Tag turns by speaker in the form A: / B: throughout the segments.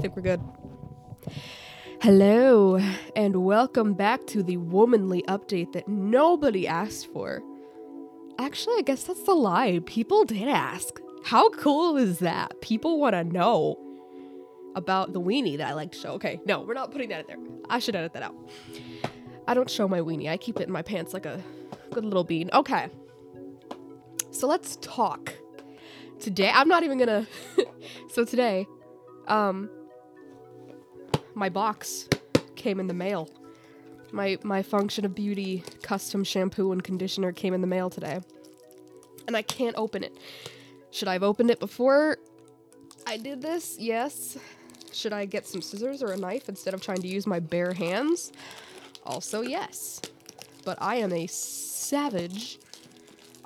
A: think we're good. Hello, and welcome back to the womanly update that nobody asked for. Actually, I guess that's the lie. People did ask. How cool is that? People want to know about the weenie that I like to show. Okay, no, we're not putting that in there. I should edit that out. I don't show my weenie. I keep it in my pants like a good little bean. Okay. So let's talk. Today, I'm not even gonna. so today, um, my box came in the mail. My my function of beauty custom shampoo and conditioner came in the mail today. And I can't open it. Should I have opened it before I did this? Yes. Should I get some scissors or a knife instead of trying to use my bare hands? Also, yes. But I am a savage.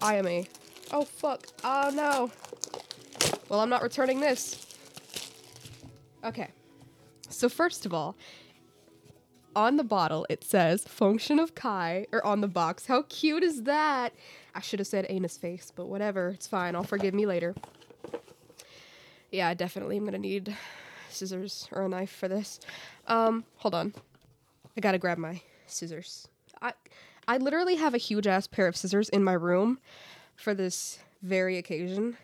A: I am a. Oh, fuck. Oh, no. Well, I'm not returning this. Okay. So, first of all, on the bottle it says function of Kai, or on the box. How cute is that? I should have said anus face, but whatever. It's fine. I'll forgive me later. Yeah, definitely. I definitely am gonna need scissors or a knife for this. Um, hold on. I gotta grab my scissors. I I literally have a huge ass pair of scissors in my room for this very occasion.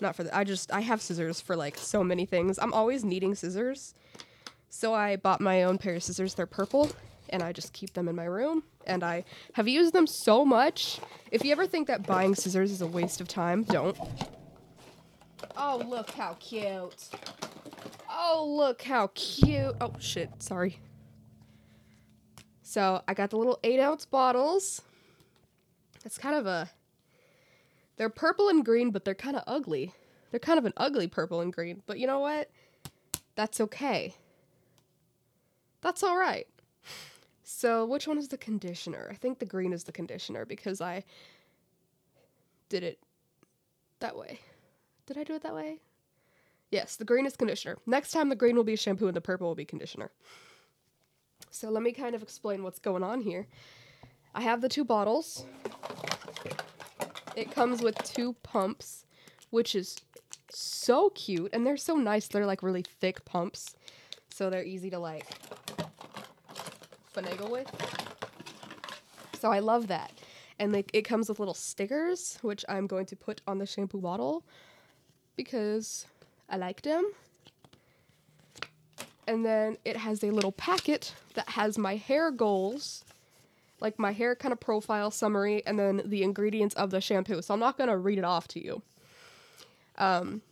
A: Not for the I just I have scissors for like so many things. I'm always needing scissors. So I bought my own pair of scissors. They're purple and I just keep them in my room and I have used them so much. If you ever think that buying scissors is a waste of time, don't. Oh, look how cute. Oh, look how cute. Oh, shit. Sorry. So I got the little eight ounce bottles. It's kind of a. They're purple and green, but they're kind of ugly. They're kind of an ugly purple and green. But you know what? That's okay. That's all right. So, which one is the conditioner? I think the green is the conditioner because I did it that way. Did I do it that way? Yes, the green is conditioner. Next time, the green will be shampoo and the purple will be conditioner. So, let me kind of explain what's going on here. I have the two bottles. It comes with two pumps, which is so cute. And they're so nice. They're like really thick pumps. So, they're easy to like finagle with. So I love that. And like it comes with little stickers, which I'm going to put on the shampoo bottle because I like them. And then it has a little packet that has my hair goals, like my hair kind of profile summary, and then the ingredients of the shampoo. So I'm not going to read it off to you. Um,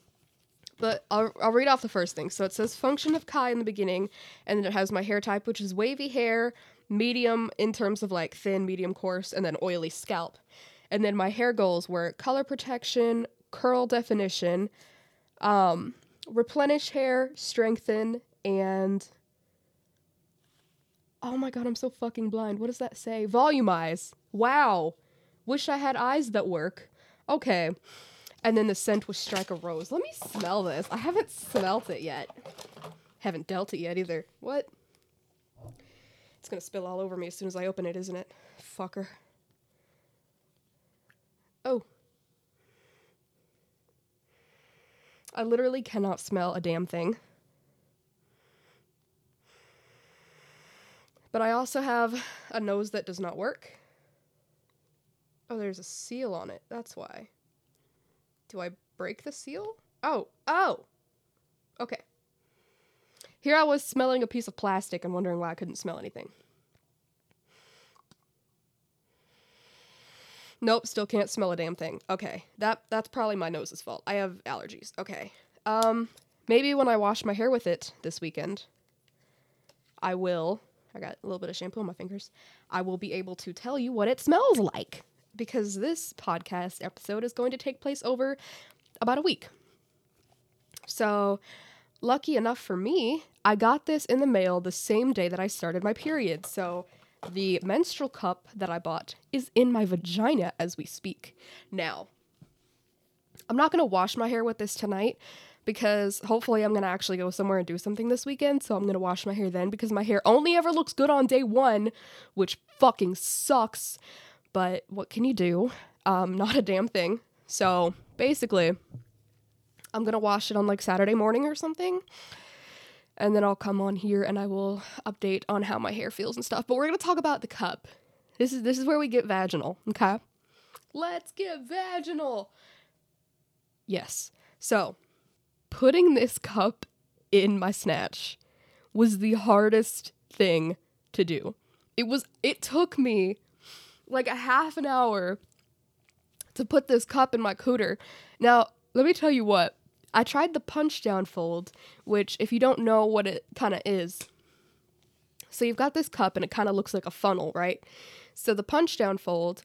A: but I'll, I'll read off the first thing. So it says function of Kai in the beginning, and then it has my hair type, which is wavy hair, medium in terms of like thin, medium, coarse, and then oily scalp. And then my hair goals were color protection, curl definition, um, replenish hair, strengthen, and oh my god, I'm so fucking blind. What does that say? Volumize. Wow. Wish I had eyes that work. Okay. And then the scent was strike a rose. Let me smell this. I haven't smelt it yet. Haven't dealt it yet either. What? It's gonna spill all over me as soon as I open it, isn't it? Fucker. Oh. I literally cannot smell a damn thing. But I also have a nose that does not work. Oh, there's a seal on it. That's why. Do I break the seal? Oh, oh. Okay. Here I was smelling a piece of plastic and wondering why I couldn't smell anything. Nope, still can't smell a damn thing. Okay. That that's probably my nose's fault. I have allergies. Okay. Um maybe when I wash my hair with it this weekend, I will I got a little bit of shampoo on my fingers. I will be able to tell you what it smells like because this podcast episode is going to take place over about a week. So, lucky enough for me, I got this in the mail the same day that I started my period. So, the menstrual cup that I bought is in my vagina as we speak. Now, I'm not going to wash my hair with this tonight because hopefully I'm to actually go somewhere and do something this weekend. So I'm to wash my hair then because my hair only ever looks good on day one, which fucking sucks. But what can you do? Um, not a damn thing. So basically, I'm gonna wash it on like Saturday morning or something. And then I'll come on here and I will update on how my hair feels and stuff. But we're gonna talk about the cup. This is this is where we get vaginal, okay? Let's get vaginal. Yes. So, putting this cup in my snatch was the hardest thing to do. It was it took me like a half an hour to put this cup in my cooter. Now, let me tell you what. I tried the punch down fold, which if you don't know what it kind of is. So you've got this cup and it kind of looks like a funnel, right? So the punch down fold,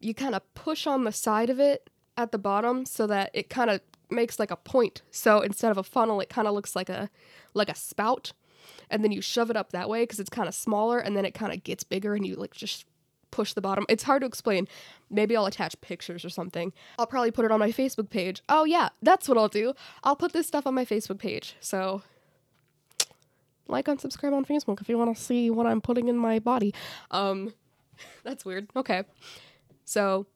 A: you kind of push on the side of it at the bottom so that it kind of makes like a point. So instead of a funnel, it kind of looks like a like a spout. And then you shove it up that way because it's kind of smaller and then it kind of gets bigger and you like just push the bottom. It's hard to explain. Maybe I'll attach pictures or something. I'll probably put it on my Facebook page. Oh yeah, that's what I'll do. I'll put this stuff on my Facebook page. So like and subscribe on Facebook if you want to see what I'm putting in my body. Um that's weird. Okay. So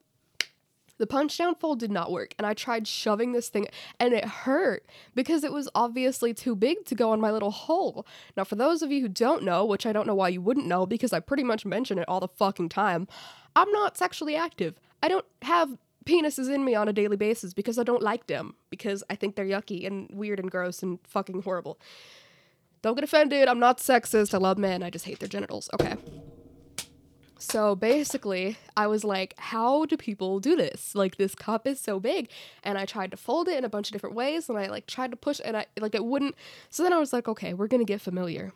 A: the punch down fold did not work, and I tried shoving this thing, and it hurt because it was obviously too big to go in my little hole. Now, for those of you who don't know, which I don't know why you wouldn't know because I pretty much mention it all the fucking time, I'm not sexually active. I don't have penises in me on a daily basis because I don't like them, because I think they're yucky and weird and gross and fucking horrible. Don't get offended, I'm not sexist, I love men, I just hate their genitals. Okay. So basically, I was like, how do people do this? Like this cup is so big. And I tried to fold it in a bunch of different ways and I like tried to push and I like it wouldn't. So then I was like, okay, we're going to get familiar.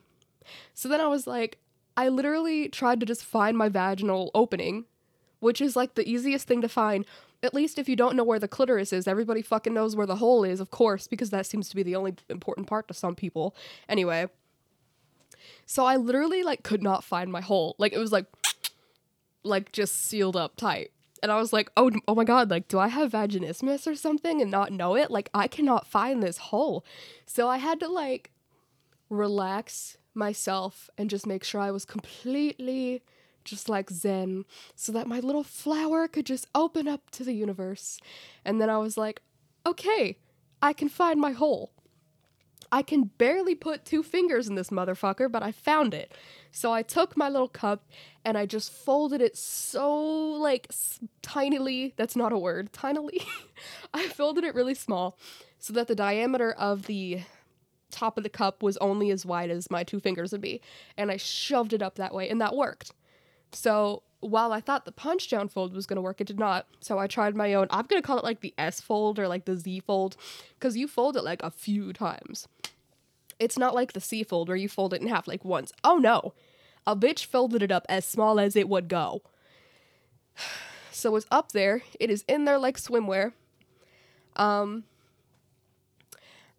A: So then I was like, I literally tried to just find my vaginal opening, which is like the easiest thing to find. At least if you don't know where the clitoris is, everybody fucking knows where the hole is, of course, because that seems to be the only important part to some people. Anyway, so I literally like could not find my hole. Like it was like like just sealed up tight. And I was like, oh, oh my God, like, do I have vaginismus or something and not know it? Like, I cannot find this hole. So I had to like relax myself and just make sure I was completely just like zen so that my little flower could just open up to the universe. And then I was like, okay, I can find my hole. I can barely put two fingers in this motherfucker, but I found it. So I took my little cup and I just folded it so like s- tinily, that's not a word, tinily. I folded it really small so that the diameter of the top of the cup was only as wide as my two fingers would be. And I shoved it up that way and that worked. So while I thought the punch down fold was going to work, it did not. So I tried my own. I'm going to call it like the S fold or like the Z fold because you fold it like a few times. It's not like the C fold where you fold it in half like once. Oh no. A bitch folded it up as small as it would go. So it's up there. It is in there like swimwear. Um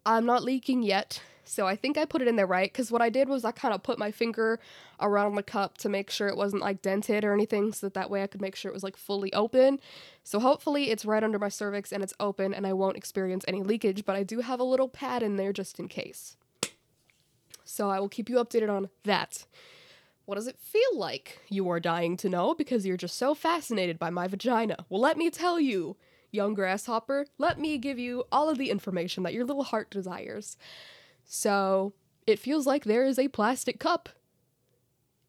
A: I'm not leaking yet. So I think I put it in there right cuz what I did was I kind of put my finger around the cup to make sure it wasn't like dented or anything so that that way I could make sure it was like fully open. So hopefully it's right under my cervix and it's open and I won't experience any leakage, but I do have a little pad in there just in case. So I will keep you updated on that. What does it feel like? You are dying to know because you're just so fascinated by my vagina. Well, let me tell you, young grasshopper, let me give you all of the information that your little heart desires. So, it feels like there is a plastic cup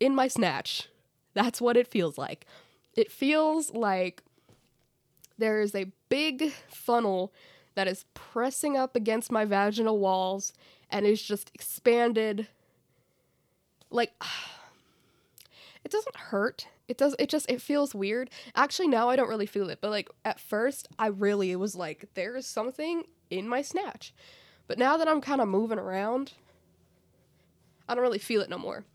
A: in my snatch. That's what it feels like. It feels like there is a big funnel that is pressing up against my vaginal walls and is just expanded. Like it doesn't hurt. It does it just it feels weird. Actually now i don't really feel it but like at first i really was like there is something in my snatch. But now that i'm kind of moving around i don't really feel it no more.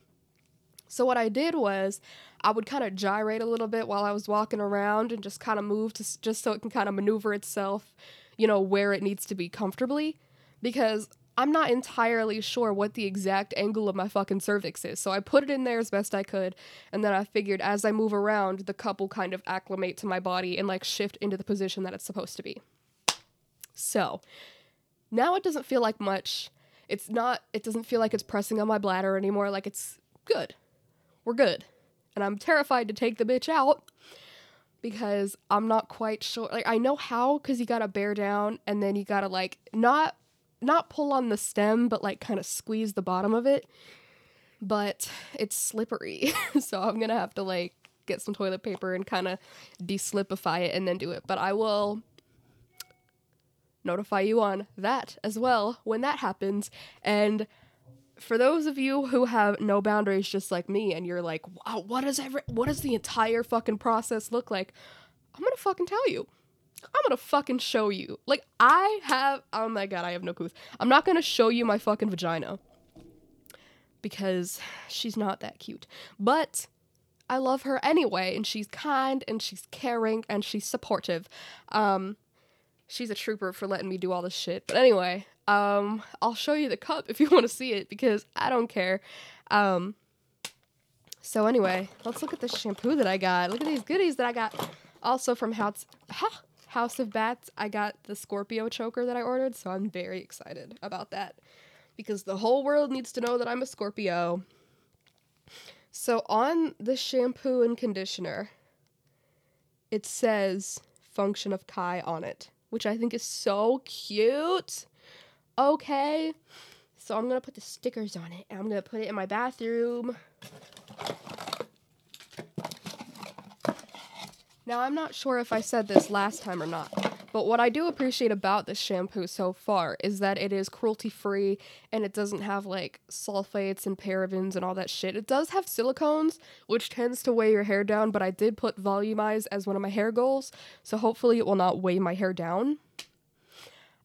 A: So what i did was i would kind of gyrate a little bit while i was walking around and just kind of move to just so it can kind of maneuver itself you know where it needs to be comfortably. Because I'm not entirely sure what the exact angle of my fucking cervix is. So I put it in there as best I could, and then I figured as I move around, the cup will kind of acclimate to my body and like shift into the position that it's supposed to be. So now it doesn't feel like much. It's not, it doesn't feel like it's pressing on my bladder anymore. Like it's good. We're good. And I'm terrified to take the bitch out. because I'm not quite sure. Like I know how cuz you got to bear down and then you got to like not not pull on the stem but like kind of squeeze the bottom of it. But it's slippery. so I'm to have to like get some toilet paper and kind of deslipify it and then do it. But I will notify you on that as well when that happens. And for those of you who have no boundaries just like me and you're like, wow, what does every what does the entire fucking process look like? I'm gonna fucking tell you. I'm gonna fucking show you. Like I have oh my god, I have no clue. I'm not gonna show you my fucking vagina. Because she's not that cute. But I love her anyway, and she's kind and she's caring and she's supportive. Um she's a trooper for letting me do all this shit. But anyway, um, I'll show you the cup if you want to see it because I don't care. Um, so anyway, let's look at the shampoo that I got. Look at these goodies that I got. Also from House, House of Bats, I got the Scorpio choker that I ordered, so I'm very excited about that because the whole world needs to know that I'm a Scorpio. So on the shampoo and conditioner, it says function of Kai on it, which I think is so cute okay. So I'm gonna put the stickers on it and I'm gonna put it in my bathroom. Now, I'm not sure if I said this last time or not, but what I do appreciate about this shampoo so far is that it is cruelty free and it doesn't have like sulfates and parabens and all that shit. It does have silicones, which tends to weigh your hair down, but I did put volumize as one of my hair goals, so hopefully it will not weigh my hair down.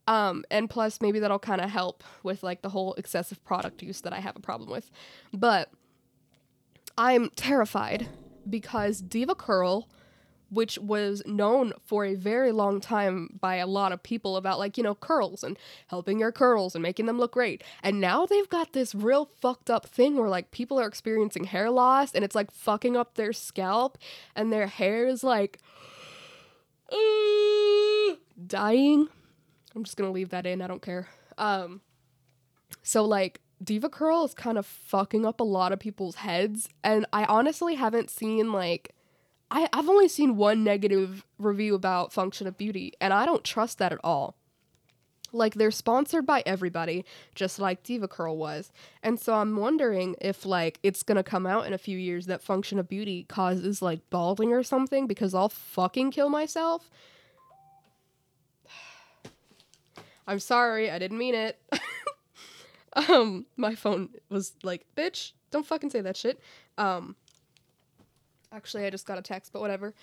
A: Um, and plus, maybe that'll kind of help with like the whole excessive product use that I have a problem with. But I'm terrified because DevaCurl, which was known for a very long time by a lot of people about like, you know, curls and helping your curls and making them look great. And now they've got this real fucked up thing where like people are experiencing hair loss and it's like fucking up their scalp and their hair is like dying I'm just gonna leave that in. I don't care. Um, so like DevaCurl is kind of fucking up a lot of people's heads, and I honestly haven't seen like I I've only seen one negative review about Function of Beauty, and I don't trust that at all. Like they're sponsored by everybody, just like DevaCurl was, and so I'm wondering if like it's gonna come out in a few years that Function of Beauty causes like balding or something because I'll fucking kill myself I'm sorry, I didn't mean it. um, my phone was like, bitch, don't fucking say that shit. Um, actually, I just got a text, but whatever.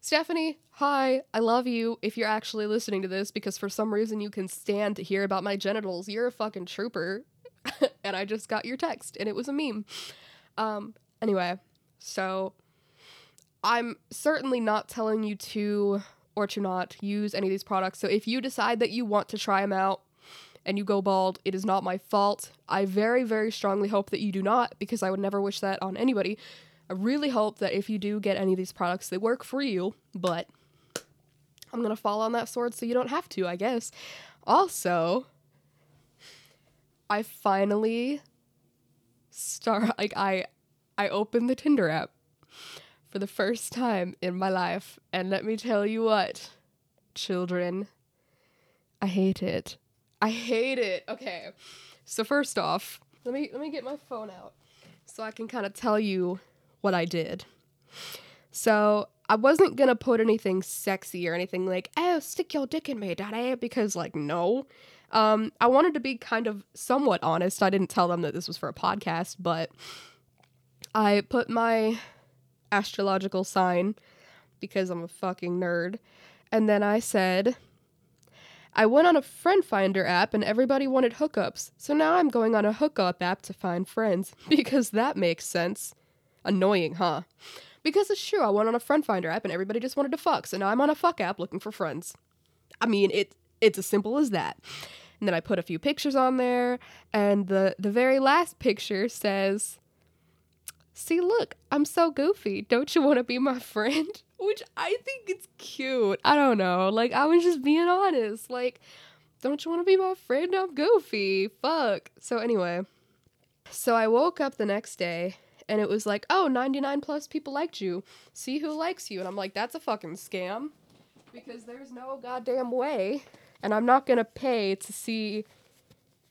A: Stephanie, hi, I love you if you're actually listening to this because for some reason you can stand to hear about my genitals. You're a fucking trooper. and I just got your text and it was a meme. Um, anyway, so I'm certainly not telling you to or to not use any of these products. So if you decide that you want to try them out and you go bald, it is not my fault. I very, very strongly hope that you do not because I would never wish that on anybody. I really hope that if you do get any of these products, they work for you, but I'm going to fall on that sword so you don't have to, I guess. Also, I finally start like I I opened the Tinder app for the first time in my life. And let me tell you what, children, I hate it. I hate it. Okay. So first off, let me let me get my phone out so I can kind of tell you what I did. So I wasn't gonna put anything sexy or anything like, oh, stick your dick in me, daddy, because like no. Um, I wanted to be kind of somewhat honest. I didn't tell them that this was for a podcast, but I put my astrological sign because I'm a fucking nerd. And then I said, I went on a friend finder app and everybody wanted hookups. So now I'm going on a hookup app to find friends because that makes sense. Annoying, huh? Because it's true, I went on a friend finder app and everybody just wanted to fuck. So now I'm on a fuck app looking for friends. I mean, it it's as simple as that. And then I put a few pictures on there and the the very last picture says see, look, I'm so goofy. Don't you want to be my friend? Which I think it's cute. I don't know. Like, I was just being honest. Like, don't you want to be my friend? I'm goofy. Fuck. So, anyway, so I woke up the next day and it was like, oh, 99 plus people liked you. See who likes you. And I'm like, that's a fucking scam because there's no goddamn way. And I'm not gonna pay to see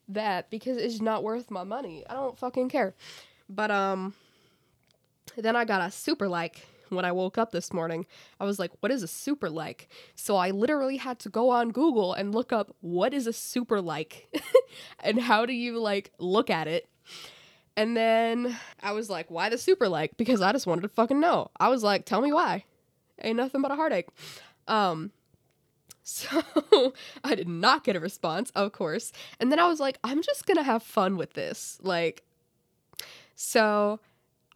A: that because it's not worth my money. I don't fucking care. But, um, then I got a super like when I woke up this morning. I was like, what is a super like? So I literally had to go on Google and look up what is a super like and how do you like look at it. And then I was like, why the super like? Because I just wanted to fucking know. I was like, tell me why. Ain't nothing but a heartache. Um, so I did not get a response, of course. And then I was like, I'm just gonna have fun with this. Like, so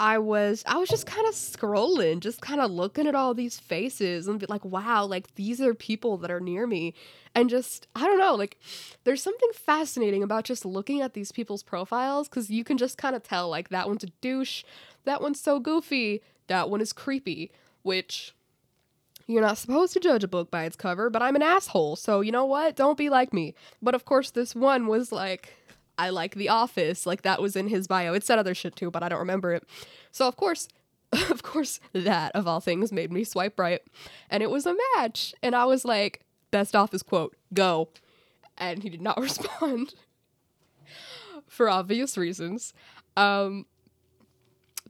A: I was I was just kind of scrolling, just kind of looking at all these faces and be like, wow, like these are people that are near me. And just I don't know, like there's something fascinating about just looking at these people's profiles cuz you can just kind of tell like that one's a douche, that one's so goofy, that one is creepy, which you're not supposed to judge a book by its cover, but I'm an asshole. So, you know what? Don't be like me. But of course, this one was like I like The Office. Like that was in his bio. It said other shit too, but I don't remember it. So of course, of course, that of all things made me swipe right. And it was a match. And I was like, best office quote, go. And he did not respond. For obvious reasons. Um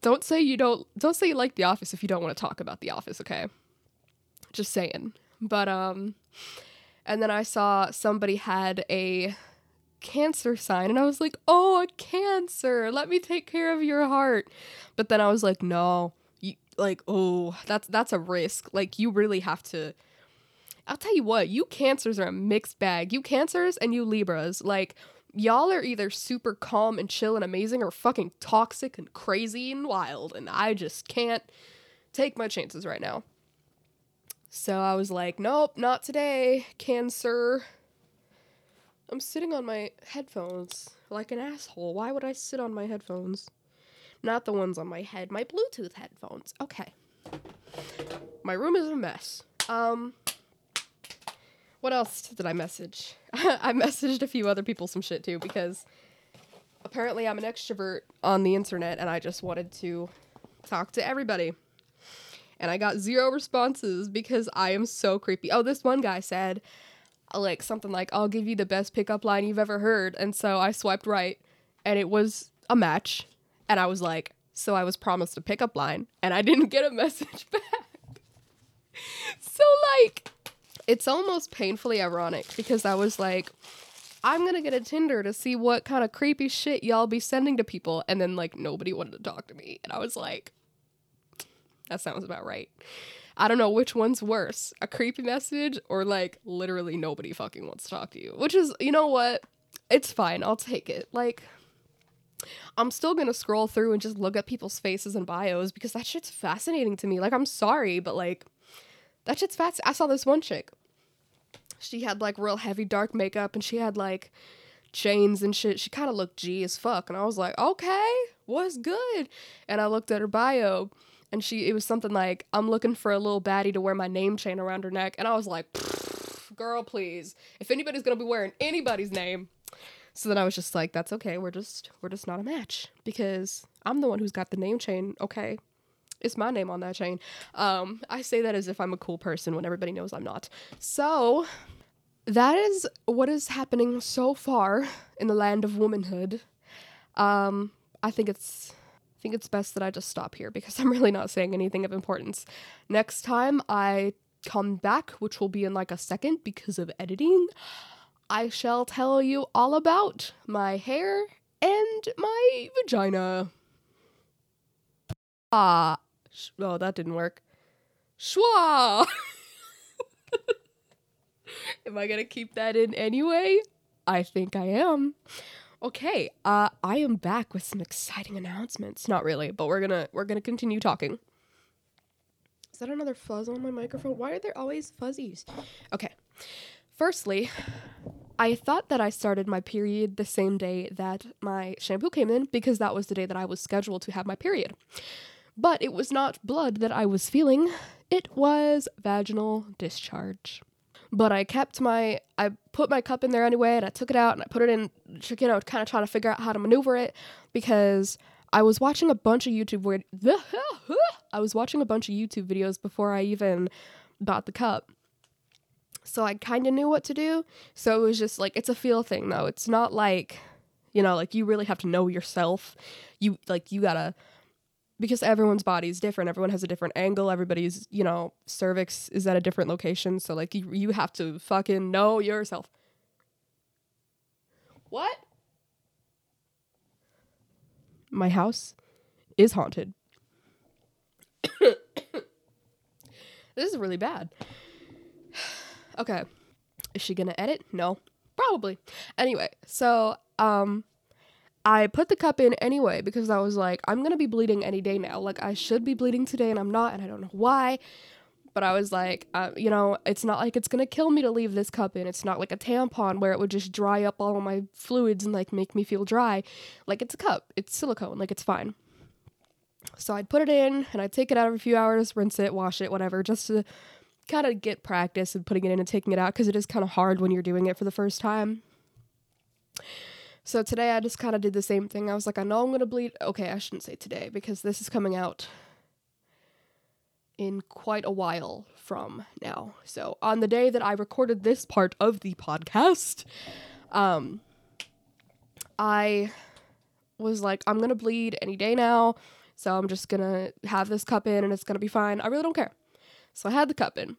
A: don't say you don't don't say you like The Office if you don't want to talk about The Office, okay? Just saying. But um and then I saw somebody had a cancer sign and I was like, "Oh, a cancer. Let me take care of your heart." But then I was like, "No. You like, oh, that's that's a risk. Like you really have to I'll tell you what, you cancers are a mixed bag. You cancers and you Libras, like y'all are either super calm and chill and amazing or fucking toxic and crazy and wild and I just can't take my chances right now. So I was like, "Nope, not today, cancer." I'm sitting on my headphones like an asshole. Why would I sit on my headphones? Not the ones on my head, my Bluetooth headphones. Okay. My room is a mess. Um what else did I message? I messaged a few other people some shit too because apparently I'm an extrovert on the internet and I just wanted to talk to everybody. And I got zero responses because I am so creepy. Oh, this one guy said, like something like I'll give you the best pickup line you've ever heard and so I swiped right and it was a match and I was like so I was promised a pickup line and I didn't get a message back. so like it's almost painfully ironic because I was like I'm to get a Tinder to see what kind of creepy shit y'all be sending to people and then like nobody wanted to talk to me and I was like that sounds about right. I don't know which one's worse, a creepy message or like literally nobody fucking wants to talk to you. Which is, you know what? It's fine. I'll take it. Like, I'm still gonna scroll through and just look at people's faces and bios because that shit's fascinating to me. Like, I'm sorry, but like, that shit's fast. I saw this one chick. She had like real heavy dark makeup and she had like chains and shit. She kind of looked G as fuck. And I was like, okay, what's good? And I looked at her bio and she it was something like i'm looking for a little baddie to wear my name chain around her neck. And i was like girl please. If anybody's gonna be wearing anybody's name. So then i was just like that's okay. We're just we're just not a match because i'm the one who's got the name chain okay? It's my name on that chain. Um i say that as if i'm a cool person when everybody knows i'm not. So that is what is happening so far in the land of womanhood. Um i think it's think it's best that I just stop here because I'm really not saying anything of importance. Next time I come back, which will be in like a second because of editing, I shall tell you all about my hair and my vagina. Ah, sh- oh, that didn't work. Schwa! am I gonna keep that in anyway? I think I am. Okay, uh, I am back with some exciting announcements. Not really, but we're gonna we're gonna continue talking. Is that another fuzz on my microphone? Why are there always fuzzies? Okay. Firstly, I thought that I started my period the same day that my shampoo came in because that was the day that I was scheduled to have my period. But it was not blood that I was feeling, it was vaginal discharge but I kept my I put my cup in there anyway and I took it out and I put it in you know kind of trying to figure out how to maneuver it because I was watching a bunch of YouTube where I was watching a bunch of YouTube videos before I even bought the cup. So I kind of knew what to do. So it was just like it's a feel thing though. It's not like you know, like you really have to know yourself. You like you got to because everyone's body is different. Everyone has a different angle. Everybody's, you know, cervix is at a different location. So like you you have to fucking know yourself. What? My house is haunted. this is really bad. okay. Is she going to edit? No. Probably. Anyway, so um I put the cup in anyway because I was like, I'm gonna be bleeding any day now. Like, I should be bleeding today and I'm not, and I don't know why. But I was like, uh, you know, it's not like it's gonna kill me to leave this cup in. It's not like a tampon where it would just dry up all my fluids and like make me feel dry. Like, it's a cup, it's silicone, like, it's fine. So I'd put it in and I'd take it out every few hours, rinse it, wash it, whatever, just to kind of get practice of putting it in and taking it out because it is kind of hard when you're doing it for the first time. So today I just kind of did the same thing. I was like, I know I'm going to bleed. Okay, I shouldn't say today because this is coming out in quite a while from now. So on the day that I recorded this part of the podcast, um, I was like, I'm going to bleed any day now. So I'm just going to have this cup in and it's going to be fine. I really don't care. So I had the cup in.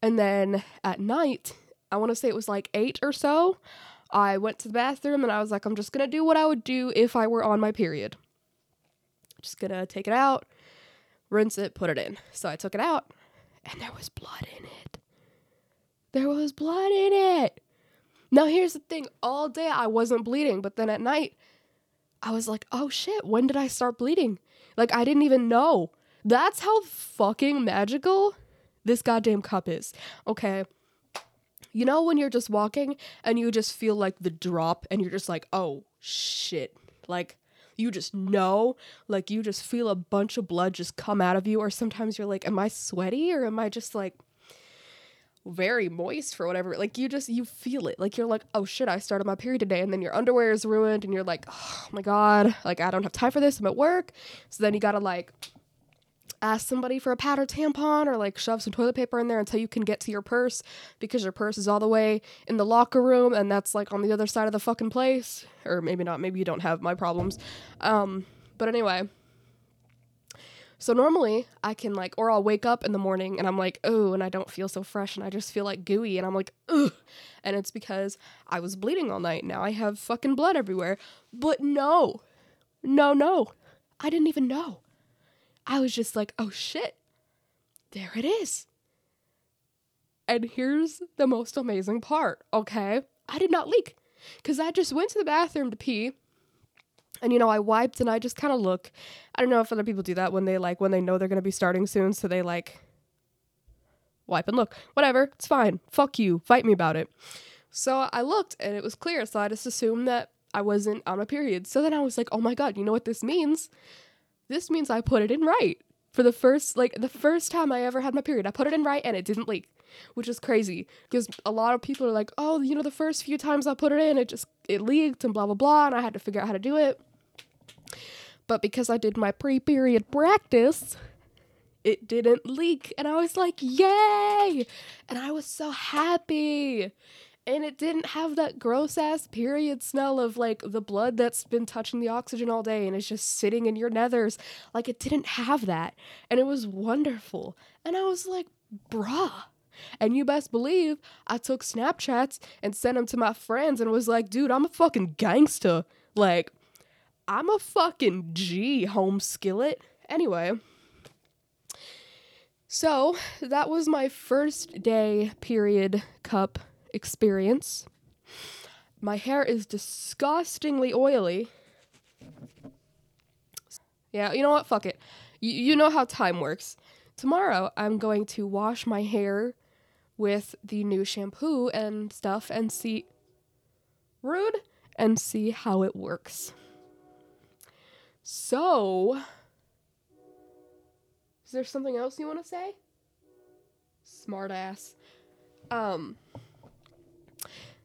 A: And then at night, I want to say it was like eight or so, I went to the bathroom and I was like, I'm just gonna do what I would do if I were on my period. Just gonna take it out, rinse it, put it in. So I took it out, and there was blood in it. There was blood in it. Now, here's the thing all day I wasn't bleeding, but then at night, I was like, oh shit, when did I start bleeding? Like, I didn't even know. That's how fucking magical this goddamn cup is. Okay. You know when you're just walking and you just feel like the drop and you're just like, "Oh shit." Like you just know, like you just feel a bunch of blood just come out of you or sometimes you're like, "Am I sweaty or am I just like very moist for whatever? Like you just you feel it. Like you're like oh shit i started my period today. And then your underwear is ruined and you're like oh my god like i don't have time for this i'm at work. So then you gotta like ask somebody for a pad or tampon or like shove some toilet paper in there until you can get to your purse because your purse is all the way in the locker room and that's like on the other side of the fucking place. Or maybe not, maybe you don't have my problems. Um, but anyway. So normally I can like, or I'll wake up in the morning and I'm like, oh, and I don't feel so fresh and I just feel like gooey and I'm like, ugh. And it's because I was bleeding all night. Now I have fucking blood everywhere. But no, no, no. I didn't even know. I was just like, oh shit, there it is. And here's the most amazing part, okay? I did not leak because I just went to the bathroom to pee. And you know, I wiped and I just kind of look. I don't know if other people do that when they like when they know they're going to be starting soon, so they like wipe and look. Whatever, it's fine. Fuck you. Fight me about it. So I looked and it was clear, so I just assumed that I wasn't on my period. So then I was like, "Oh my god, you know what this means? This means I put it in right for the first like the first time I ever had my period. I put it in right and it didn't leak, which is crazy because a lot of people are like, "Oh, you know, the first few times I put it in, it just it leaked and blah blah blah," and I had to figure out how to do it. But because I did my pre-period practice, it didn't leak and I was like, "Yay!" And I was so happy and it didn't have that gross ass period smell of like the blood that's been touching the oxygen all day and is just sitting in your nethers. Like it didn't have that. And it was wonderful. And I was like, bruh. And you best believe I took Snapchats and sent them to my friends and was like, dude, I'm a fucking gangster. Like, I'm a fucking G, home skillet. Anyway. So, that was my first day period cup experience. My hair is disgustingly oily. Yeah, you know what? Fuck it. You, you know how time works. Tomorrow, I'm going to wash my hair with the new shampoo and stuff and see. Rude? And see how it works. So. Is there something else you want to say? Smartass. Um.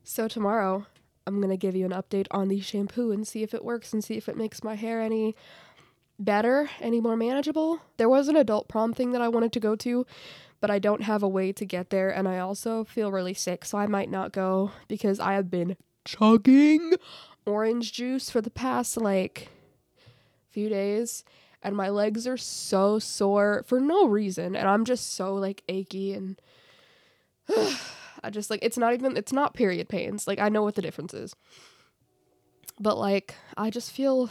A: So tomorrow, I'm gonna give you an update on the shampoo and see if it works and see if it makes my hair any better, any more manageable. There was an adult prom thing that I wanted to go to, but I don't have a way to get there and I also feel really sick, so I might not go because I have been chugging orange juice for the past like few days and my legs are so sore for no reason and I'm just so like achy and I just like it's not even it's not period pains. Like I know what the difference is. But like I just feel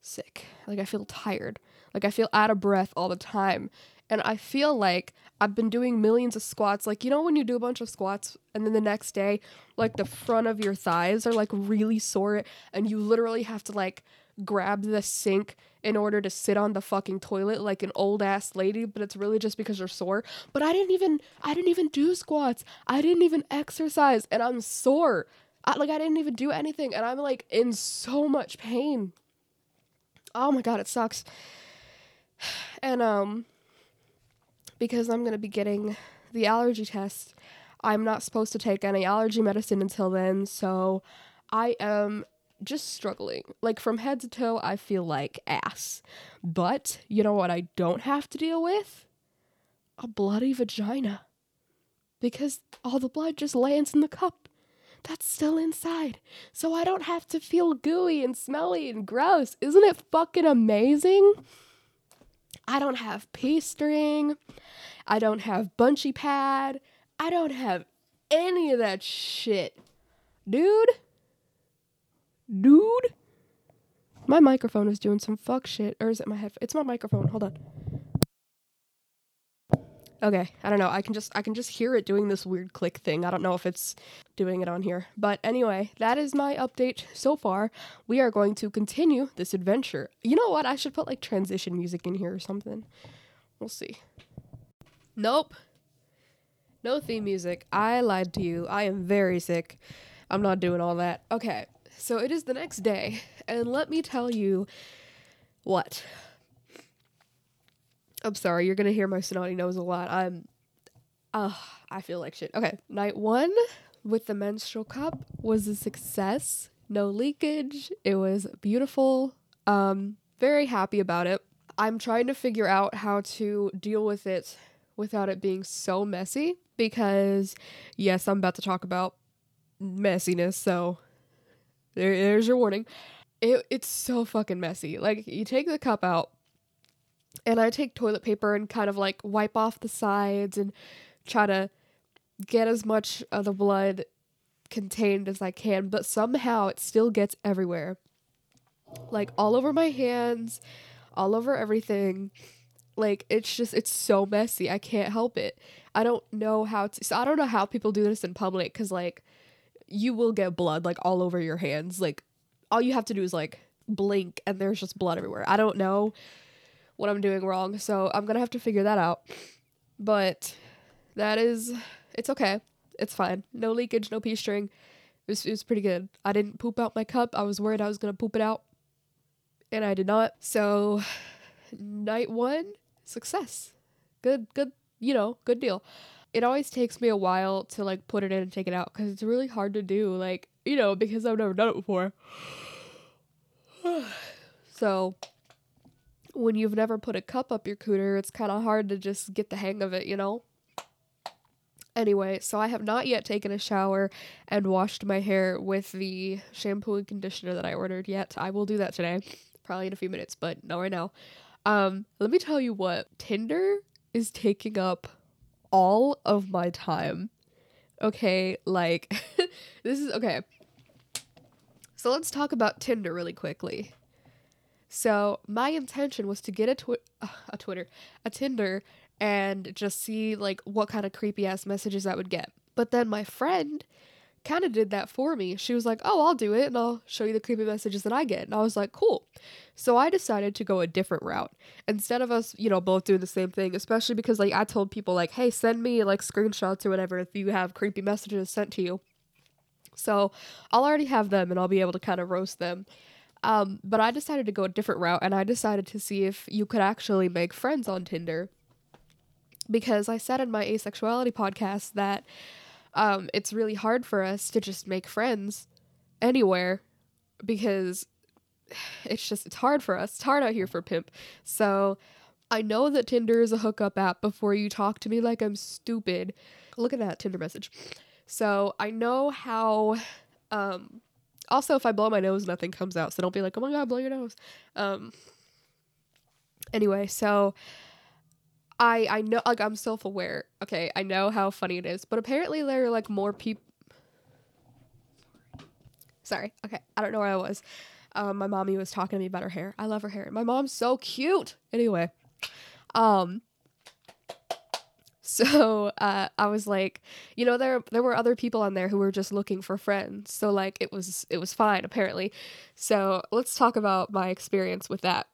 A: sick. Like I feel tired. Like I feel out of breath all the time. And I feel like I've been doing millions of squats. Like, you know, when you do a bunch of squats and then the next day, like the front of your thighs are like really sore and you literally have to like grab the sink in order to sit on the fucking toilet like an old ass lady, but it's really just because you're sore. But I didn't even I didn't even do squats. I didn't even exercise and I'm sore. I, like I didn't even do anything and I'm like in so much pain. Oh my god, it sucks. And um because I'm going to be getting the allergy test, I'm not supposed to take any allergy medicine until then, so I am just struggling. Like from head to toe, I feel like ass. But you know what I don't have to deal with? A bloody vagina. Because all the blood just lands in the cup. That's still inside. So I don't have to feel gooey and smelly and gross. Isn't it fucking amazing? I don't have pee string. I don't have bunchy pad. I don't have any of that shit. Dude, Dude. My microphone is doing some fuck shit. Or is it my head? It's my microphone. Hold on. Okay, I don't know. I can just I can just hear it doing this weird click thing. I don't know if it's doing it on here. But anyway, that is my update so far. We are going to continue this adventure. You know what? I should put like transition music in here or something. We'll see. Nope. No theme music. I lied to you. I am very sick. I'm not doing all that. Okay. So it is the next day, and let me tell you what. I'm sorry, you're gonna hear my snotty nose a lot. I'm, uh, I feel like shit. Okay, night one with the menstrual cup was a success. No leakage. It was beautiful. Um, very happy about it. I'm trying to figure out how to deal with it without it being so messy because, yes, I'm about to talk about messiness, so there, there's your warning. It, it's so fucking messy. Like, you take the cup out, and I take toilet paper and kind of like wipe off the sides and try to get as much of the blood contained as I can, but somehow it still gets everywhere. Like, all over my hands, all over everything. Like, it's just, it's so messy. I can't help it. I don't know how to, so I don't know how people do this in public because, like, you will get blood like all over your hands. Like all you have to do is like blink and there's just blood everywhere. I don't know what I'm doing wrong, so I'm going to have to figure that out. But that is it's okay. It's fine. No leakage, no pee string. It was, it was pretty good. I didn't poop out my cup. I was worried I was going to poop it out. And I did not. So night 1 success. Good good, you know, good deal it always takes me a while to like put it in and take it out because it's really hard to do. Like, you know, because I've never done it before. so when you've never put a cup up your cooter, it's kind of hard to just get the hang of it, you know? Anyway, so I have not yet taken a shower and washed my hair with the shampoo and conditioner that I ordered yet. I will do that today, probably in a few minutes, but not right now. Um, let me tell you what Tinder is taking up all of my time. Okay, like this is okay. So let's talk about Tinder really quickly. So my intention was to get a twi- a Twitter, a Tinder and just see like what kind of creepy ass messages I would get. But then my friend kind of did that for me. She was like, "Oh, I'll do it and I'll show you the creepy messages that I get." And I was like, "Cool." So I decided to go a different route. Instead of us, you know, both doing the same thing, especially because like I told people like, "Hey, send me like screenshots or whatever if you have creepy messages sent to you." So, I'll already have them and I'll be able to kind of roast them. Um, but I decided to go a different route and I decided to see if you could actually make friends on Tinder. Because I said in my asexuality podcast that um, it's really hard for us to just make friends anywhere because it's just it's hard for us. It's hard out here for pimp. So I know that Tinder is a hookup app before you talk to me like I'm stupid. Look at that Tinder message. So I know how um also if I blow my nose nothing comes out. So don't be like, "Oh my god, blow your nose." Um anyway, so I I know like I'm self-aware. Okay, I know how funny it is, but apparently there are like more people Sorry. Okay, I don't know where I was. Um, my mommy was talking to me about her hair. I love her hair. My mom's so cute. Anyway, um, so uh, I was like, you know, there there were other people on there who were just looking for friends. So like it was it was fine apparently. So let's talk about my experience with that.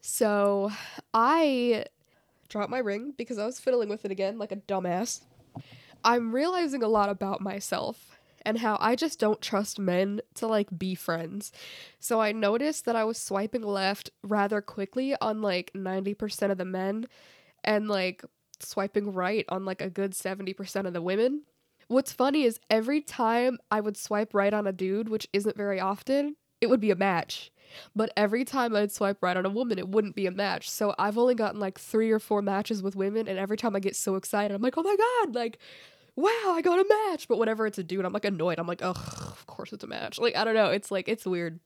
A: So I dropped my ring because I was fiddling with it again like a dumbass. I'm realizing a lot about myself and how I just don't trust men to like be friends. So I noticed that I was swiping left rather quickly on like 90% of the men and like swiping right on like a good 70% of the women. What's funny is every time I would swipe right on a dude, which isn't very often, it would be a match. But every time I'd swipe right on a woman, it wouldn't be a match. So I've only gotten like three or four matches with women, and every time I get so excited, I'm like, oh my god, like wow, I got a match. But whenever it's a dude, I'm like annoyed. I'm like, ugh, of course it's a match. Like, I don't know. It's like, it's weird.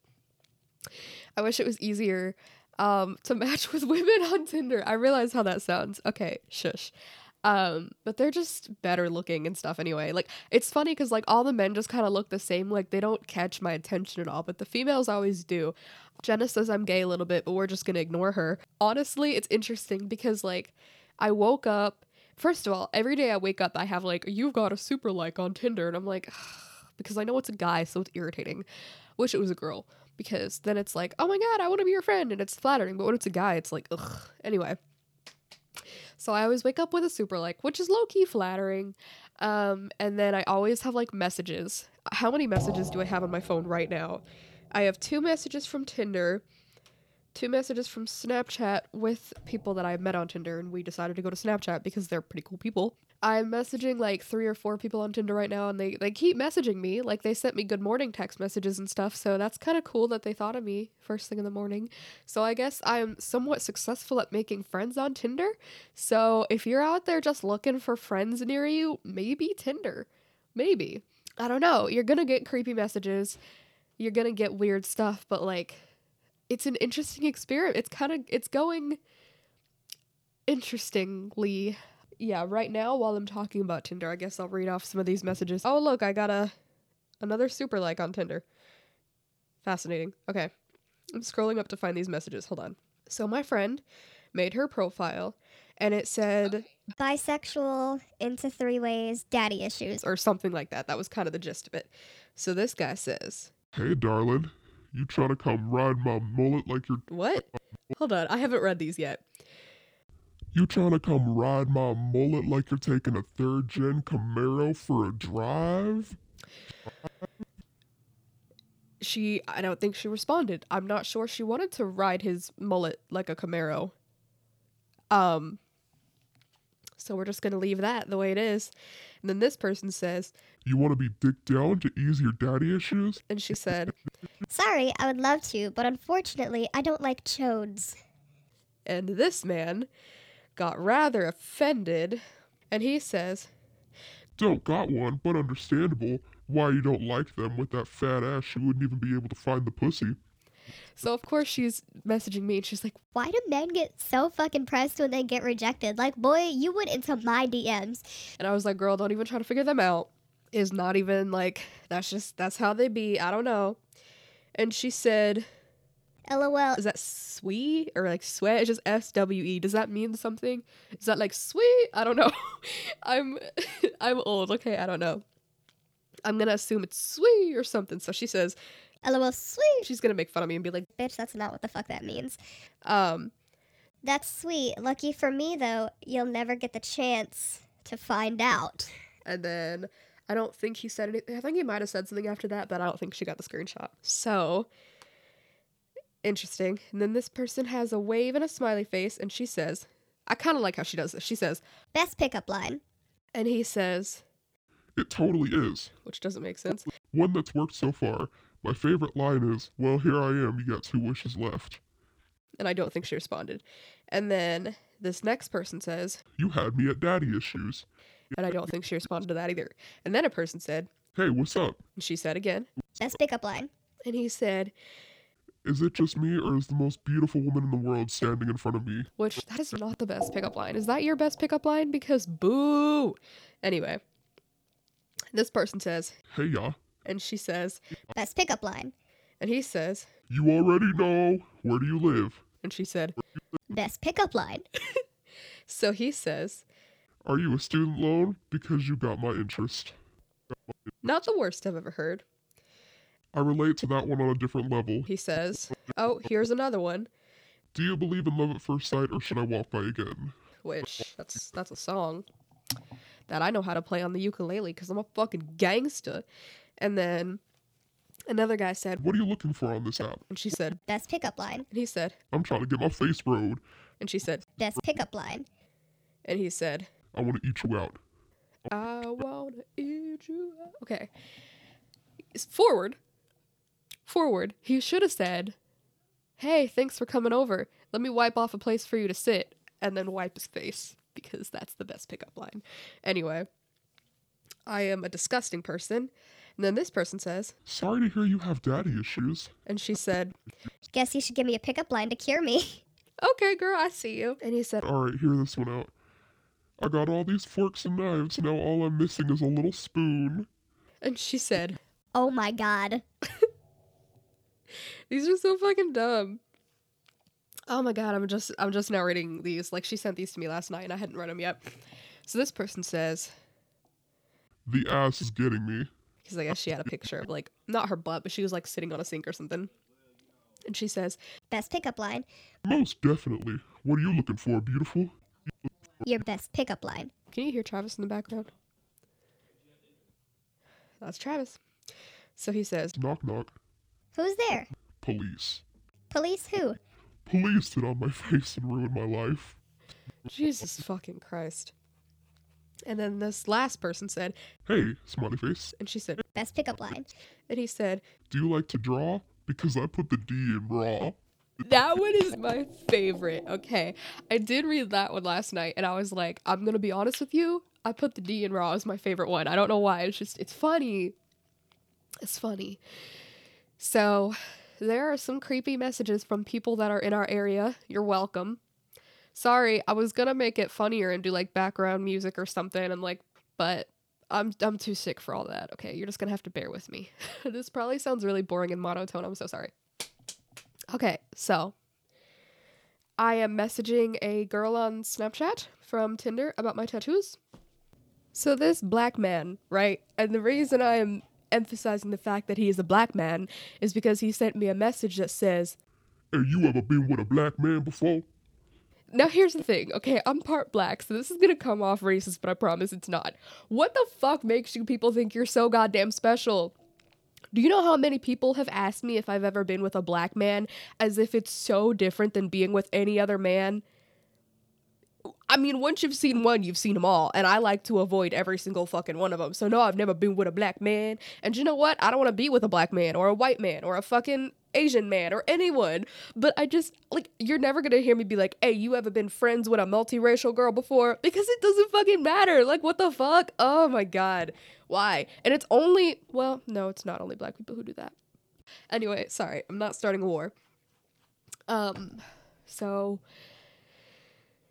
A: I wish it was easier um, to match with women on Tinder. I realize how that sounds. Okay, shush. Um, but they're just better looking and stuff anyway. Like, it's funny because, like, all the men just kind of look the same. Like, they don't catch my attention at all, but the females always do. Jenna says I'm gay a little bit, but we're just gonna ignore her. Honestly, it's interesting because, like, I woke up First of all, every day I wake up, I have like, you've got a super like on Tinder. And I'm like, because I know it's a guy, so it's irritating. Wish it was a girl. Because then it's like, oh my god, I want to be your friend. And it's flattering. But when it's a guy, it's like, ugh. Anyway. So I always wake up with a super like, which is low key flattering. Um, and then I always have like messages. How many messages do I have on my phone right now? I have two messages from Tinder two messages from Snapchat with people that I met on Tinder, and we decided to go to Snapchat because they're pretty cool people. I'm messaging like three or four people on Tinder right now, and they, they keep messaging me. Like, they sent me good morning text messages and stuff, so that's kind of cool that they thought of me first thing in the morning. So, I guess I'm somewhat successful at making friends on Tinder. So, if you're out there just looking for friends near you, maybe Tinder. Maybe. I don't know. You're gonna get creepy messages, you're gonna get weird stuff, but like, it's an interesting experiment. It's kind of it's going interestingly. Yeah, right now while I'm talking about Tinder, I guess I'll read off some of these messages. Oh, look, I got a another super like on Tinder. Fascinating. Okay. I'm scrolling up to find these messages. Hold on. So my friend made her profile and it said
B: bisexual into three ways daddy issues
A: or something like that that was kind of the gist of it so this guy says
C: hey darling you trying to come ride my mullet like you're.
A: What? Hold on, I haven't read these yet.
C: You trying to come ride my mullet like you're taking a third gen Camaro for a drive?
A: She, I don't think she responded. I'm not sure she wanted to ride his mullet like a Camaro. Um, so we're just gonna leave that the way it is. And then this person says,
C: You want to be dick down to ease your daddy issues?
A: And she said,
B: Sorry, I would love to, but unfortunately, I don't like chodes.
A: And this man got rather offended, and he says,
C: Don't got one, but understandable why you don't like them with that fat ass you wouldn't even be able to find the pussy.
A: So of course she's messaging me and she's like,
B: Why do men get so fucking pressed when they get rejected? Like, boy, you went into my DMs.
A: And I was like, girl, don't even try to figure them out. Is not even like that's just that's how they be. I don't know. And she said
B: LOL.
A: Is that sweet or like sweat? It's just S W E. Does that mean something? Is that like sweet? I don't know. I'm I'm old. Okay, I don't know. I'm gonna assume it's sweet or something. So she says,
B: LOL sweet.
A: She's gonna make fun of me and be like,
B: Bitch, that's not what the fuck that means.
A: Um
B: That's sweet. Lucky for me though, you'll never get the chance to find out.
A: And then I don't think he said anything. I think he might have said something after that, but I don't think she got the screenshot. So interesting. And then this person has a wave and a smiley face, and she says, I kind of like how she does this. She says,
B: Best pickup line.
A: And he says,
C: It totally is.
A: Which doesn't make sense.
C: One that's worked so far. My favorite line is, Well, here I am, you got two wishes left.
A: And I don't think she responded. And then this next person says,
C: You had me at daddy issues.
A: and I don't think she responded to that either. And then a person said,
C: Hey, what's up?
A: and she said again,
B: Best pickup line.
A: and he said,
C: Is it just me, or is the most beautiful woman in the world standing in front of me?
A: which that is not the best pickup line. Is that your best pickup line? Because boo. Anyway, this person says,
C: Hey, ya.
A: And she says,
B: Best pickup line.
A: and he says,
C: You already know. Where do you live?
A: and she said,
B: Best pickup line.
A: so he says,
C: Are you a student loan? Because you got my interest.
A: not the worst I've ever heard.
C: I relate to that one on a different level.
A: He says, oh, here's another one,
C: Do you believe in love at first sight, or should I walk by again?
A: which that's that's a song that I know how to play on the ukulele because I'm a fucking gangster. And then another guy said,
C: What are you looking for on this app?
A: and she said,
B: Best pickup line.
A: and he said,
C: I'm trying to get my face rode.
A: and she said,
B: Best pickup line.
A: and he said,
C: I want to eat you out.
A: I wanna eat you. out. Okay. It's Forward. Forward. He should have said, Hey, thanks for coming over. Let me wipe off a place for you to sit. And then wipe his face because that's the best pickup line. Anyway, I am a disgusting person. And then this person says,
C: Sorry to hear you have daddy issues.
A: and she said,
B: Guess you should give me a pickup line to cure me.
A: Okay, girl, I see you. And he said,
C: Alright, hear this one out. I got all these forks and knives, now all I'm missing is a little spoon.
A: and she said,
B: Oh my god.
A: These are so fucking dumb. Oh my god, I'm just I'm just now reading these. Like she sent these to me last night and I hadn't read them yet. So this person says,
C: The ass is getting me.
A: Because I guess she had a picture of like not her butt, but she was like sitting on a sink or something. And she says,
B: Best pickup line.
C: Most definitely. What are you looking for, beautiful?
B: Your best pickup line.
A: Can you hear Travis in the background? That's Travis. So he says,
C: Knock knock.
B: Who's there?
C: Police.
B: Police who?
C: Police hit on my face and ruined my life.
A: Jesus fucking Christ. And then this last person said,
C: Hey, smiley face.
A: and she said,
B: Best pickup line.
A: and he said,
C: Do you like to draw? Because I put the D in raw.
A: That one is my favorite. Okay. I did read that one last night and I was like, I'm going to be honest with you. I put the D in Raw as my favorite one. I don't know why. It's just, it's funny. It's funny. So there are some creepy messages from people that are in our area. You're welcome. Sorry, I was to make it funnier and do like background music or something I'm like, but I'm I'm too sick for all that. Okay, you're just to have to bear with me. this probably sounds really boring and monotone. I'm so sorry. Okay, so I am messaging a girl on Snapchat from Tinder about my tattoos. So this black man, right? And the reason I am emphasizing the fact that he is a black man is because he sent me a message that says,
C: Hey, you ever been with a black man before?
A: Now here's the thing, okay? I'm part black, so this is gonna come off racist, but I promise it's not. What the fuck makes you people think you're so goddamn special? Do you know how many people have asked me if I've ever been with a black man as if it's so different than being with any other man? I mean, once you've seen one, you've seen them all, and I like to avoid every single fucking one of them. So no, I've never been with a black man. And you know what? I don't want to be with a black man or a white man or a fucking Asian man or anyone. But I just like you're never gonna hear me be like, "Hey, you ever been friends with a multiracial girl before?" Because it doesn't fucking matter. Like, what the fuck? Oh my god, why? And it's only well, no, it's not only black people who do that. Anyway, sorry, I'm not starting a war. Um, so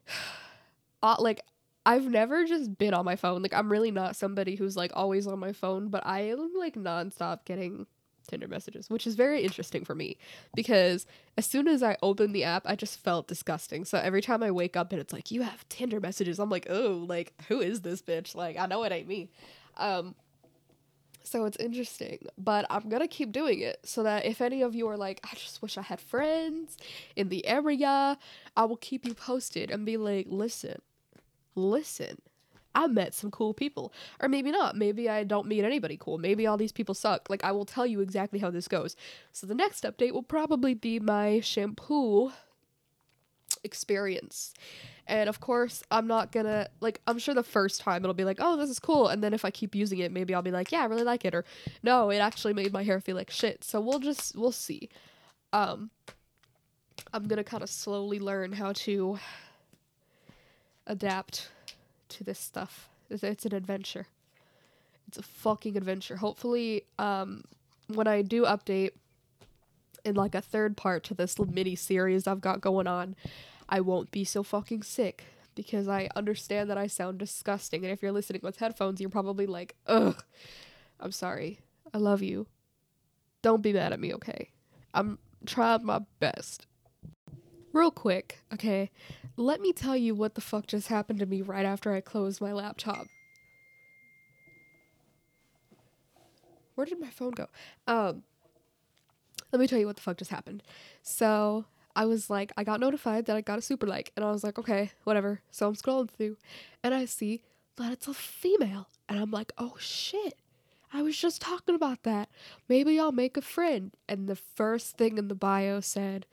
A: uh, like I've never just been on my phone. Like I'm really not somebody who's like always on my phone, but I am like nonstop getting Tinder messages, which is very interesting for me because as soon as I opened the app, I just felt disgusting. So every time I wake up and it's like you have Tinder messages, I'm like, "Oh, like who is this bitch?" Like I know it ain't me. Um so it's interesting, but I'm gonna keep doing it so that if any of you are like, I just wish I had friends in the area, I will keep you posted and be like, listen, listen, I met some cool people. Or maybe not. Maybe I don't meet anybody cool. Maybe all these people suck. Like, I will tell you exactly how this goes. So the next update will probably be my shampoo experience. And of course, I'm not gonna like I'm sure the first time it'll be like, "Oh, this is cool." And then if I keep using it, maybe I'll be like, "Yeah, I really like it." Or, "No, it actually made my hair feel like shit." So we'll just we'll see. Um I'm to kind of slowly learn how to adapt to this stuff. It's, an adventure. It's a fucking adventure. Hopefully, um when I do update in like a third part to this mini series I've got going on, I won't be so fucking sick because I understand that I sound disgusting. And if you're listening with headphones, you're probably like, ugh, I'm sorry. I love you. Don't be mad at me, okay? I'm trying my best. Real quick, okay, let me tell you what the fuck just happened to me right after I closed my laptop. Where did my phone go? Um, let me tell you what the fuck just happened. So I was like, I got notified that I got a super like, and I was like, okay, whatever. So I'm scrolling through, and I see that it's a female, and I'm like, oh shit. I was just talking about that. Maybe I'll make a friend. And the first thing in the bio said,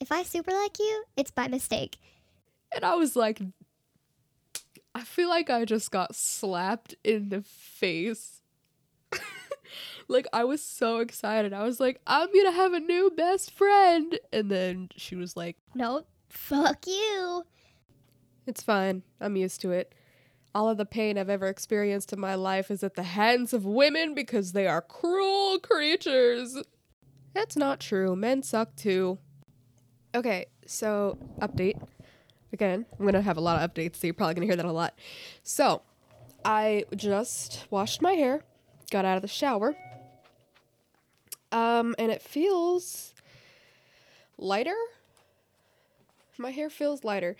B: If I super like you, it's by mistake.
A: and I was like, I feel like I just got slapped in the face. like, I was so excited. I was like, I'm gonna have a new best friend. And then she was like,
B: No, fuck you.
A: It's fine. I'm used to it. All of the pain I've ever experienced in my life is at the hands of women because they are cruel creatures. That's not true. Men suck too. Okay, so update. Again, I'm gonna have a lot of updates, so you're probably gonna hear that a lot. So, I just washed my hair, got out of the shower, um, and it feels lighter. My hair feels lighter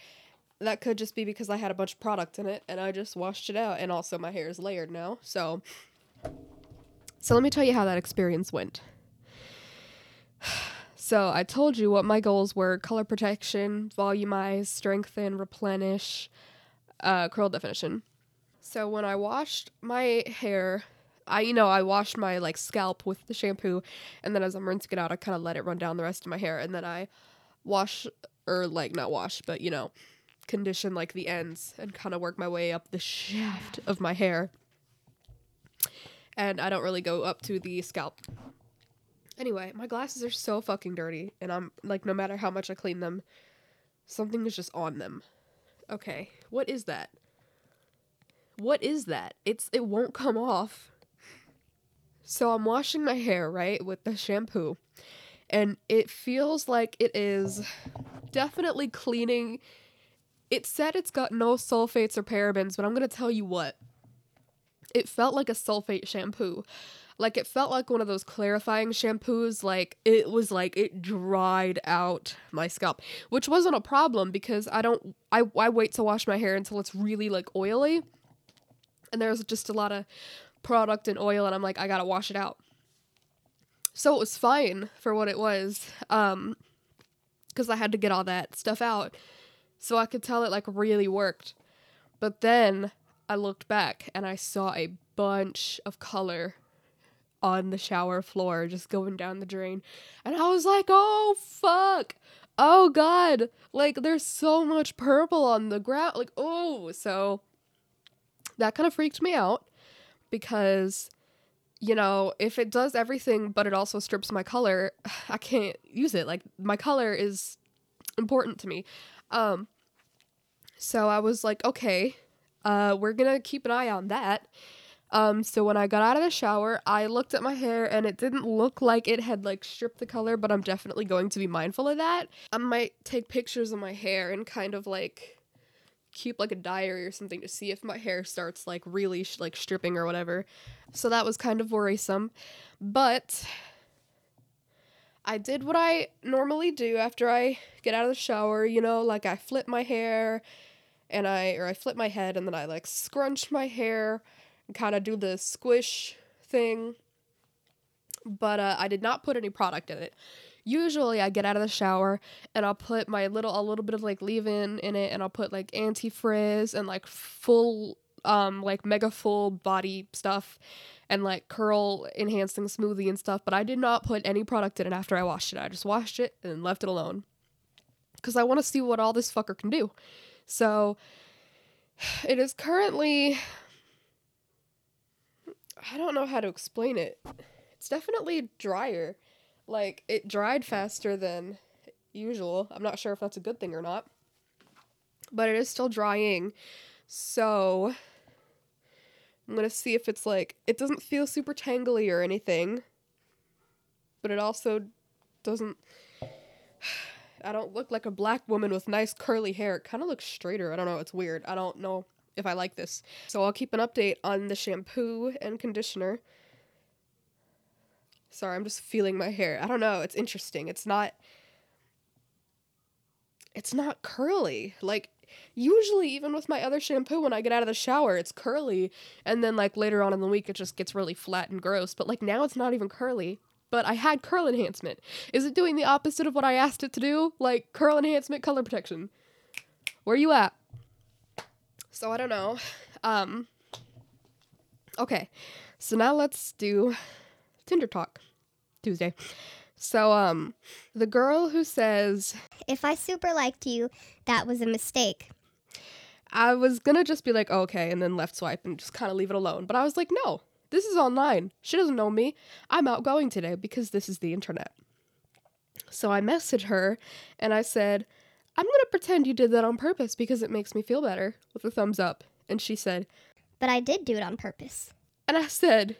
A: that could just be because I had a bunch of product in it and I just washed it out and also my hair is layered now. So So let me tell you how that experience went. So I told you what my goals were: color protection, volumize, strengthen, replenish, uh, curl definition. So when I washed my hair, I you know I washed my like scalp with the shampoo, and then as I'm rinsing it out, I kind of let it run down the rest of my hair, and then I wash or like not wash, but you know, condition like the ends and kind of work my way up the shaft of my hair. And I don't really go up to the scalp. Anyway, my glasses are so fucking dirty, and I'm like, no matter how much I clean them, something is just on them. Okay, what is that? What is that? It's it won't come off. So I'm washing my hair, right, with the shampoo. And it feels like it is definitely cleaning. It said it's got no sulfates or parabens, but I'm going to tell you what. It felt like a sulfate shampoo. Like it felt like one of those clarifying shampoos. Like it was like it dried out my scalp, which wasn't a problem because I don't, I, I wait to wash my hair until it's really like oily. And there's just a lot of product and oil, and I'm like, I gotta wash it out. So it was fine for what it was. Um, because I had to get all that stuff out. So I could tell it like really worked. But then I looked back and I saw a bunch of color on the shower floor just going down the drain. And I was like, oh fuck. Oh god. Like there's so much purple on the ground. Like, oh, so that kind of freaked me out because you know, if it does everything but it also strips my color, I can't use it. Like my color is important to me. Um so I was like, okay, uh we're going to keep an eye on that. Um so when I got out of the shower, I looked at my hair and it didn't look like it had like stripped the color, but I'm definitely going to be mindful of that. I might take pictures of my hair and kind of like keep like a diary or something to see if my hair starts like really sh- like stripping or whatever. So that was kind of worrisome. But I did what I normally do after I get out of the shower, you know, like I flip my hair and I or I flip my head and then I like scrunch my hair kind of do the squish thing. But uh, I did not put any product in it usually I get out of the shower and I'll put my little a little bit of like leave-in in it and I'll put like anti-frizz and like full um like mega full body stuff and like curl enhancing smoothie and stuff, but I did not put any product in it after I washed it. I just washed it and left it alone. Cuz I want to see what all this fucker can do. So it is currently I don't know how to explain it. It's definitely drier. Like it dried faster than usual. I'm not sure if that's a good thing or not. But it is still drying. So I'm going to see if it's like it doesn't feel super tangly or anything. But it also doesn't I don't look like a black woman with nice curly hair. It kind of looks straighter. I don't know. It's weird. I don't know if I like this. So I'll keep an update on the shampoo and conditioner. Sorry, I'm just feeling my hair. I don't know. It's interesting. It's not it's not curly. Like usually even with my other shampoo when I get out of the shower, it's curly and then like later on in the week it just gets really flat and gross, but like now it's not even curly. But I had curl enhancement. Is it doing the opposite of what I asked it to do? Like curl enhancement, color protection. Where are you at? So I don't know. Um Okay. So now let's do Tinder talk. Tuesday. So um the girl who says
B: If I super liked you, that was a mistake.
A: I was gonna just be like, okay, and then left swipe and just kind of leave it alone. But I was like, no, this is online. She doesn't know me. I'm outgoing today because this is the internet. So I messaged her and I said, I'm gonna pretend you did that on purpose because it makes me feel better with a thumbs up. And she said,
B: But I did do it on purpose.
A: and I said,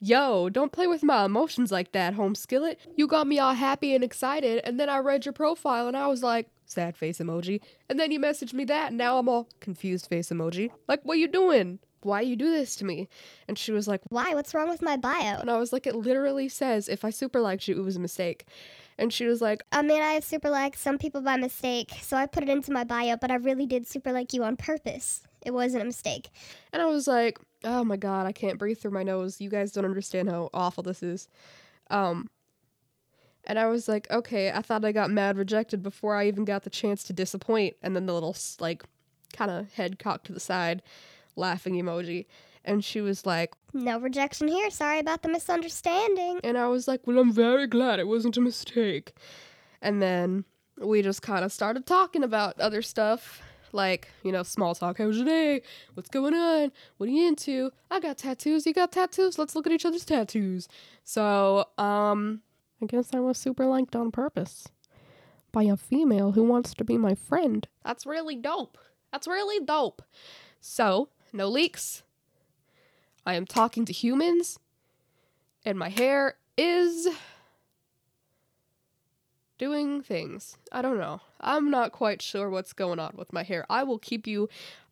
A: Yo, don't play with my emotions like that, home skillet. You got me all happy and excited, and then I read your profile and I was like, sad face emoji. And then you messaged me that, and now I'm all confused face emoji. Like, what you doing? Why you do this to me? And she was like,
B: Why? What's wrong with my bio?
A: and I was like, it literally says if I super liked you, it was a mistake. And she was like,
B: I mean, I have super liked some people by mistake, so I put it into my bio, but I really did super like you on purpose. It wasn't a mistake.
A: and I was like, oh my god, I can't breathe through my nose. You guys don't understand how awful this is. Um, and I was like, okay, I thought I got mad rejected before I even got the chance to disappoint. And then the little like kind of head cocked to the side, laughing emoji. And she was like,
B: No rejection here. Sorry about the misunderstanding.
A: and I was like, well, I'm very glad it wasn't a mistake. And then we just kind of started talking about other stuff. Like, you know, small talk. How's your day? What's going on? What are you into? I got tattoos. You got tattoos? Let's look at each other's tattoos. So, um, I guess I was super liked on purpose by a female who wants to be my friend. That's really dope. That's really dope. So, no leaks. I am talking to humans, and my hair is doing things. I don't know. I'm not quite sure what's going on with my hair. I will keep you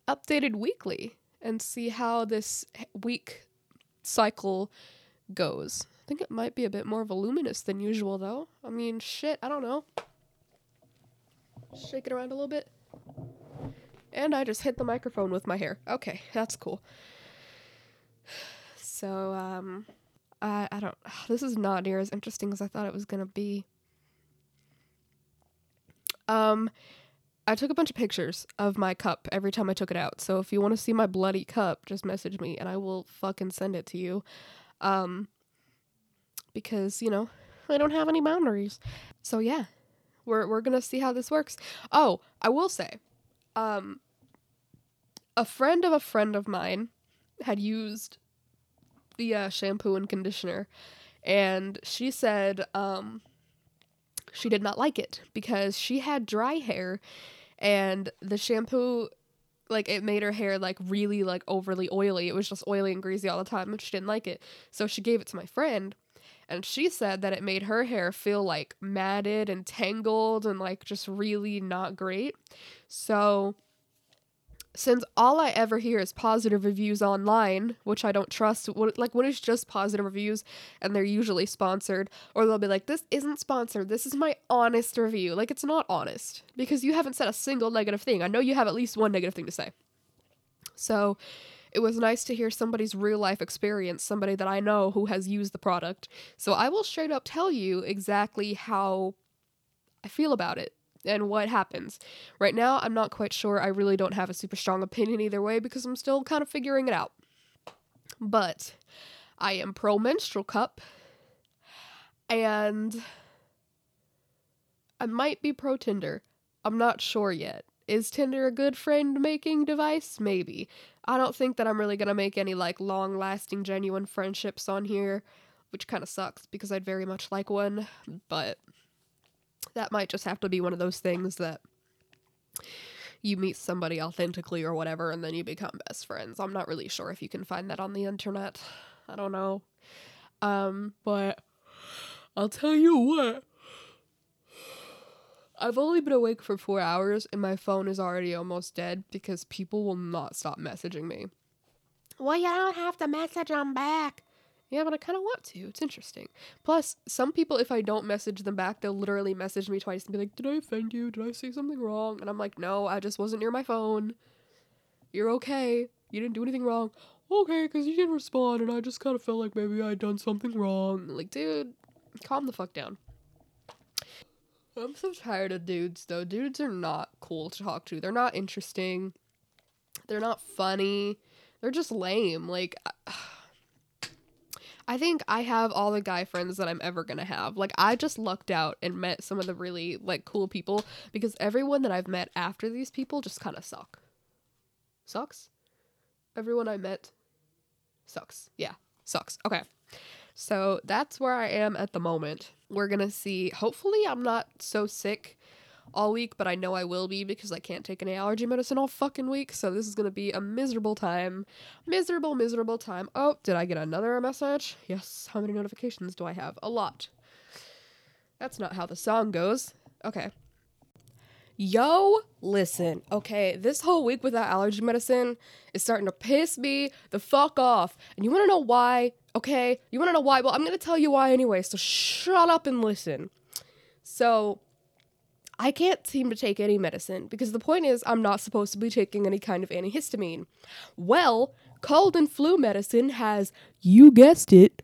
A: updated weekly and see how this week cycle goes. I think it might be a bit more voluminous than usual, though. I mean, shit, I don't know. Shake it around a little bit. And I just hit the microphone with my hair. Okay, that's cool. So, um, I, I don't, this is not near as interesting as I thought it was gonna be. Um, I took a bunch of pictures of my cup every time I took it out. So if you want to see my bloody cup, just message me and I will fucking send it to you. Um, because, you know, I don't have any boundaries. So yeah, we're, we're gonna see how this works. Oh, I will say, um, a friend of a friend of mine had used the uh, shampoo and conditioner, and she said um, she did not like it because she had dry hair, and the shampoo like it made her hair like really like overly oily. It was just oily and greasy all the time, and she didn't like it. So she gave it to my friend, and she said that it made her hair feel like matted and tangled and like just really not great. So since all I ever hear is positive reviews online, which I don't trust, what, like when it's just positive reviews and they're usually sponsored, or they'll be like, this isn't sponsored, this is my honest review. Like, it's not honest because you haven't said a single negative thing. I know you have at least one negative thing to say. So it was nice to hear somebody's real life experience, somebody that I know who has used the product. So I will straight up tell you exactly how I feel about it and what happens. Right now, I'm not quite sure. I really don't have a super strong opinion either way because I'm still kind of figuring it out. But I am pro menstrual cup and I might be pro Tinder. I'm not sure yet. Is Tinder a good friend making device? Maybe. I don't think that I'm really gonna make any like long lasting, genuine friendships on here, which kind of sucks because I'd very much like one, but that might just have to be one of those things that you meet somebody authentically or whatever and then you become best friends. I'm not really sure if you can find that on the internet. I don't know. Um, but I'll tell you what. I've only been awake for four hours and my phone is already almost dead because people will not stop messaging me. Well, you don't have to message them back. Yeah, but I kind of want to. It's interesting. Plus, some people, if I don't message them back, they'll literally message me twice and be like, Did I offend you? Did I say something wrong? And I'm like, No, I just wasn't near my phone. You're okay. You didn't do anything wrong. Okay, because you didn't respond, and I just kind of felt like maybe I'd done something wrong. Like, dude, calm the fuck down. I'm so tired of dudes, though. Dudes are not cool to talk to. They're not interesting. They're not funny. They're just lame. Like, think I have all the guy friends that I'm ever gonna have. Like, I just lucked out and met some of the really, like, cool people because everyone that I've met after these people just kind of suck. Sucks? Everyone I met sucks. Yeah, sucks. Okay. So that's where I am at the moment. We're gonna see. Hopefully, I'm not so sick all week, but I know I will be because I can't take any allergy medicine all fucking week. So this is gonna be a miserable time. Miserable, miserable time. Oh, did I get another message? Yes. How many notifications do I have? A lot. That's not how the song goes. Okay. Yo, listen, okay, this whole week without allergy medicine is starting to piss me the fuck off. And you wanna know why? Okay, you wanna know why? Well, I'm gonna tell you why anyway, so shut up and listen. So, I can't seem to take any medicine because the point is, I'm not supposed to be taking any kind of antihistamine. Well, cold and flu medicine has, you guessed it,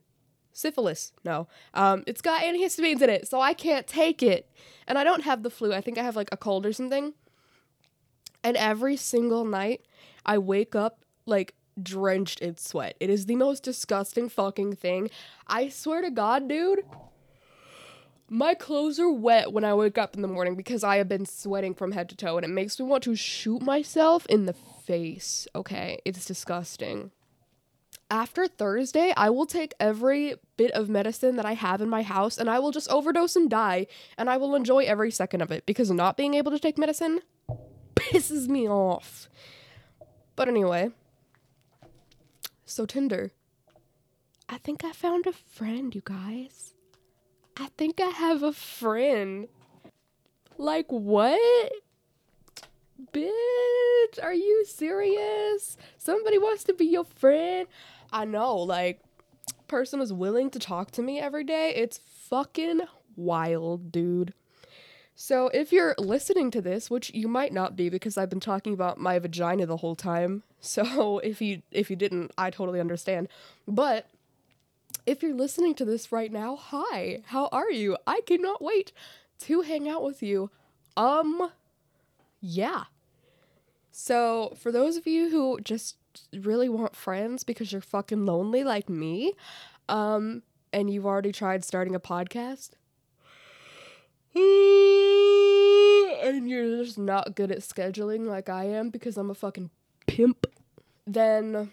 A: syphilis. No. Um, it's got antihistamines in it, so I can't take it. And I don't have the flu. I think I have like a cold or something. And every single night, I wake up like drenched in sweat. It is the most disgusting fucking thing. I swear to God, dude. My clothes are wet when I wake up in the morning because I have been sweating from head to toe and it makes me want to shoot myself in the face. Okay, it's disgusting after Thursday, I will take every bit of medicine that I have in my house and I will just overdose and die. And I will enjoy every second of it because not being able to take medicine pisses me off. But anyway, so Tinder. I think I found a friend, you guys. I think I have a friend. Like, what? Bitch, are you serious? Somebody wants to be your friend? I know, like, person is willing to talk to me every day. It's fucking wild, dude. So if you're listening to this, which you might not be because I've been talking about my vagina the whole time. So if you if you didn't, I totally understand. But if you're listening to this right now, hi. How are you? I cannot wait to hang out with you. Um yeah. So, for those of you who just really want friends because you're fucking lonely like me, um, and you've already tried starting a podcast, and you're just not good at scheduling like I am because I'm a fucking pimp, then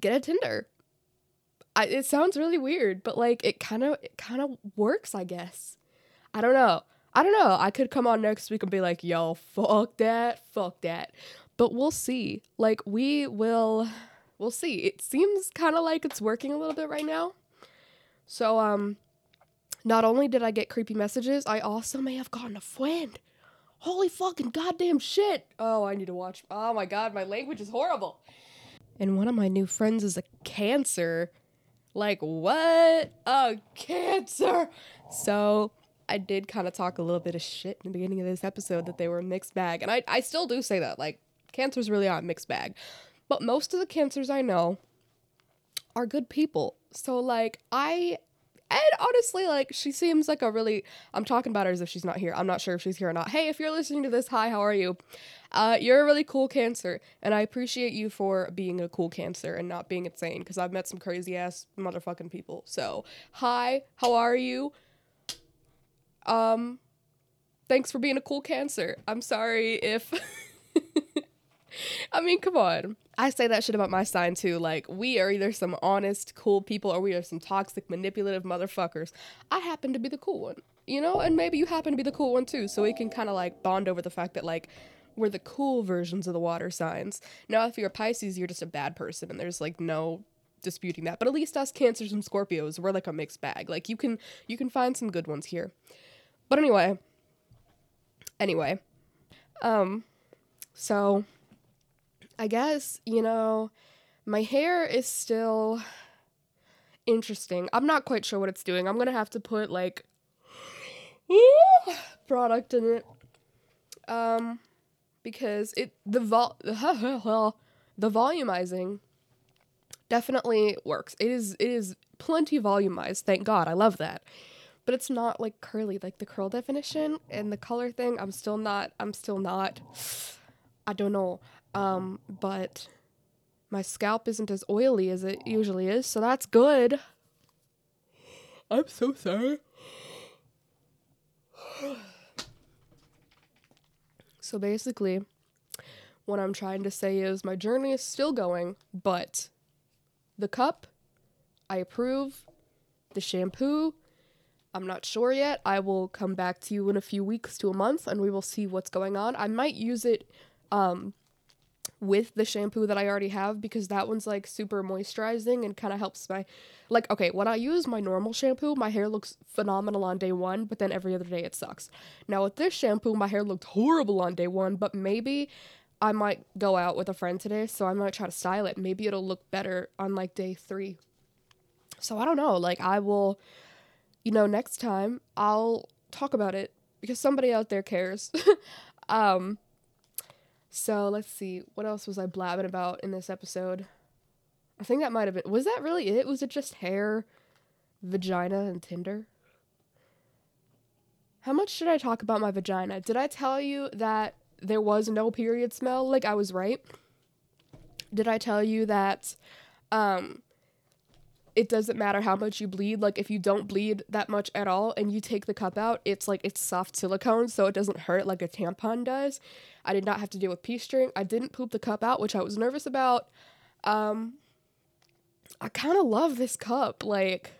A: get a Tinder. I, it sounds really weird, but like it kind of it kind of works, I guess. I don't know. I don't know. I could come on next week and be like, "Yo, fuck that, fuck that." But we'll see. Like we will we'll see. It seems kind of like it's working a little bit right now. So um not only did I get creepy messages, I also may have gotten a friend. Holy fucking goddamn shit. Oh, I need to watch. Oh my god, my language is horrible. And one of my new friends is a cancer. Like, what? A cancer. So, I did kind of talk a little bit of shit in the beginning of this episode that they were a mixed bag. And I, I still do say that. Like, cancers really are a mixed bag. But most of the cancers I know are good people. So, like, I and honestly, like, she seems like a really. I'm talking about her as if she's not here. I'm not sure if she's here or not. Hey, if you're listening to this, hi, how are you? Uh, you're a really cool cancer, and I appreciate you for being a cool cancer and not being insane because I've met some crazy ass motherfucking people. So, hi, how are you? Um, thanks for being a cool cancer. I'm sorry if I mean, come on. I say that shit about my sign too. Like, we are either some honest, cool people or we are some toxic, manipulative motherfuckers. I happen to be the cool one, you know? And maybe you happen to be the cool one too. So we can kind of like bond over the fact that, like, we're the cool versions of the water signs. Now, if you're a Pisces, you're just a bad person and there's like no disputing that. But at least us Cancers and Scorpios, we're like a mixed bag. Like, you can you can find some good ones here. But anyway, anyway, um, so I guess, you know, my hair is still interesting. I'm not quite sure what it's doing. I'm going to have to put like product in it. Um because it the vol the volumizing definitely works. It is it is plenty volumized. Thank God. I love that. But it's not like curly like the curl definition and the color thing. I'm still not I'm still not I don't know. Um, but my scalp isn't as oily as it usually is, so that's good. I'm so sorry. so basically, what I'm trying to say is my journey is still going, but the cup, I approve. The shampoo, I'm not sure yet. I will come back to you in a few weeks to a month and we will see what's going on. I might use it um with the shampoo that I already have because that one's like super moisturizing and kind of helps my like okay, when I use my normal shampoo, my hair looks phenomenal on day 1, but then every other day it sucks. Now with this shampoo, my hair looked horrible on day 1, but maybe I might go out with a friend today, so I might try to style it. Maybe it'll look better on like day 3. So I don't know, like I will you know, next time I'll talk about it because somebody out there cares. um so let's see, what else was I blabbing about in this episode? I think that might have been. Was that really it? Was it just hair, vagina, and Tinder? How much should I talk about my vagina? Did I tell you that there was no period smell? Like I was right? Did I tell you that um it doesn't matter how much you bleed. Like if you don't bleed that much at all and you take the cup out, it's like it's soft silicone, so it doesn't hurt like a tampon does. I did not have to deal with pee string. I didn't poop the cup out, which I was nervous about. Um I kind of love this cup. Like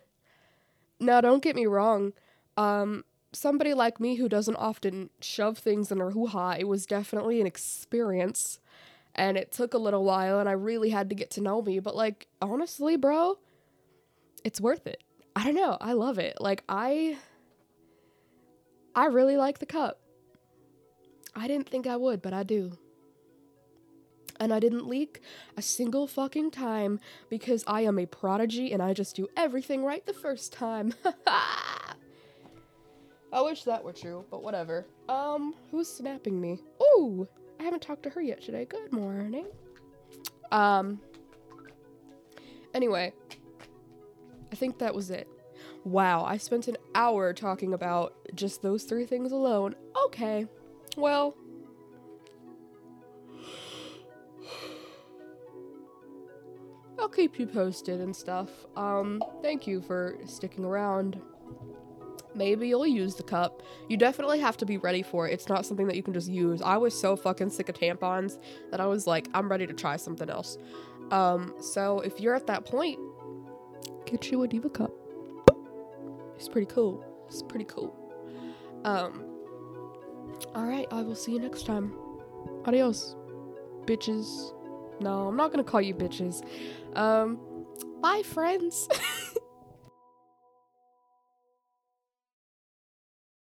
A: now don't get me wrong. Um somebody like me who doesn't often shove things in her hoo-ha, it was definitely an experience. And it took a little while and I really had to get to know me, but like honestly, bro, it's worth it. I don't know. I love it. Like I I really like the cup. I didn't think I would, but I do. And I didn't leak a single fucking time because I am a prodigy and I just do everything right the first time. I wish that were true, but whatever. Um, who's snapping me? Ooh, I haven't talked to her yet today. Good morning. Um, anyway, I think that was it. Wow, I spent an hour talking about just those three things alone. Okay, well. I'll keep you posted and stuff. Um, thank you for sticking around. Maybe you'll use the cup. You definitely have to be ready for it. It's not something that you can just use. I was so fucking sick of tampons that I was like, I'm ready to try something else. Um, so if you're at that point, get you a diva cup. It's pretty cool. It's pretty cool. Um. All right, I will see you next time. Adios, bitches. No, I'm not gonna call you bitches. Um, bye, friends.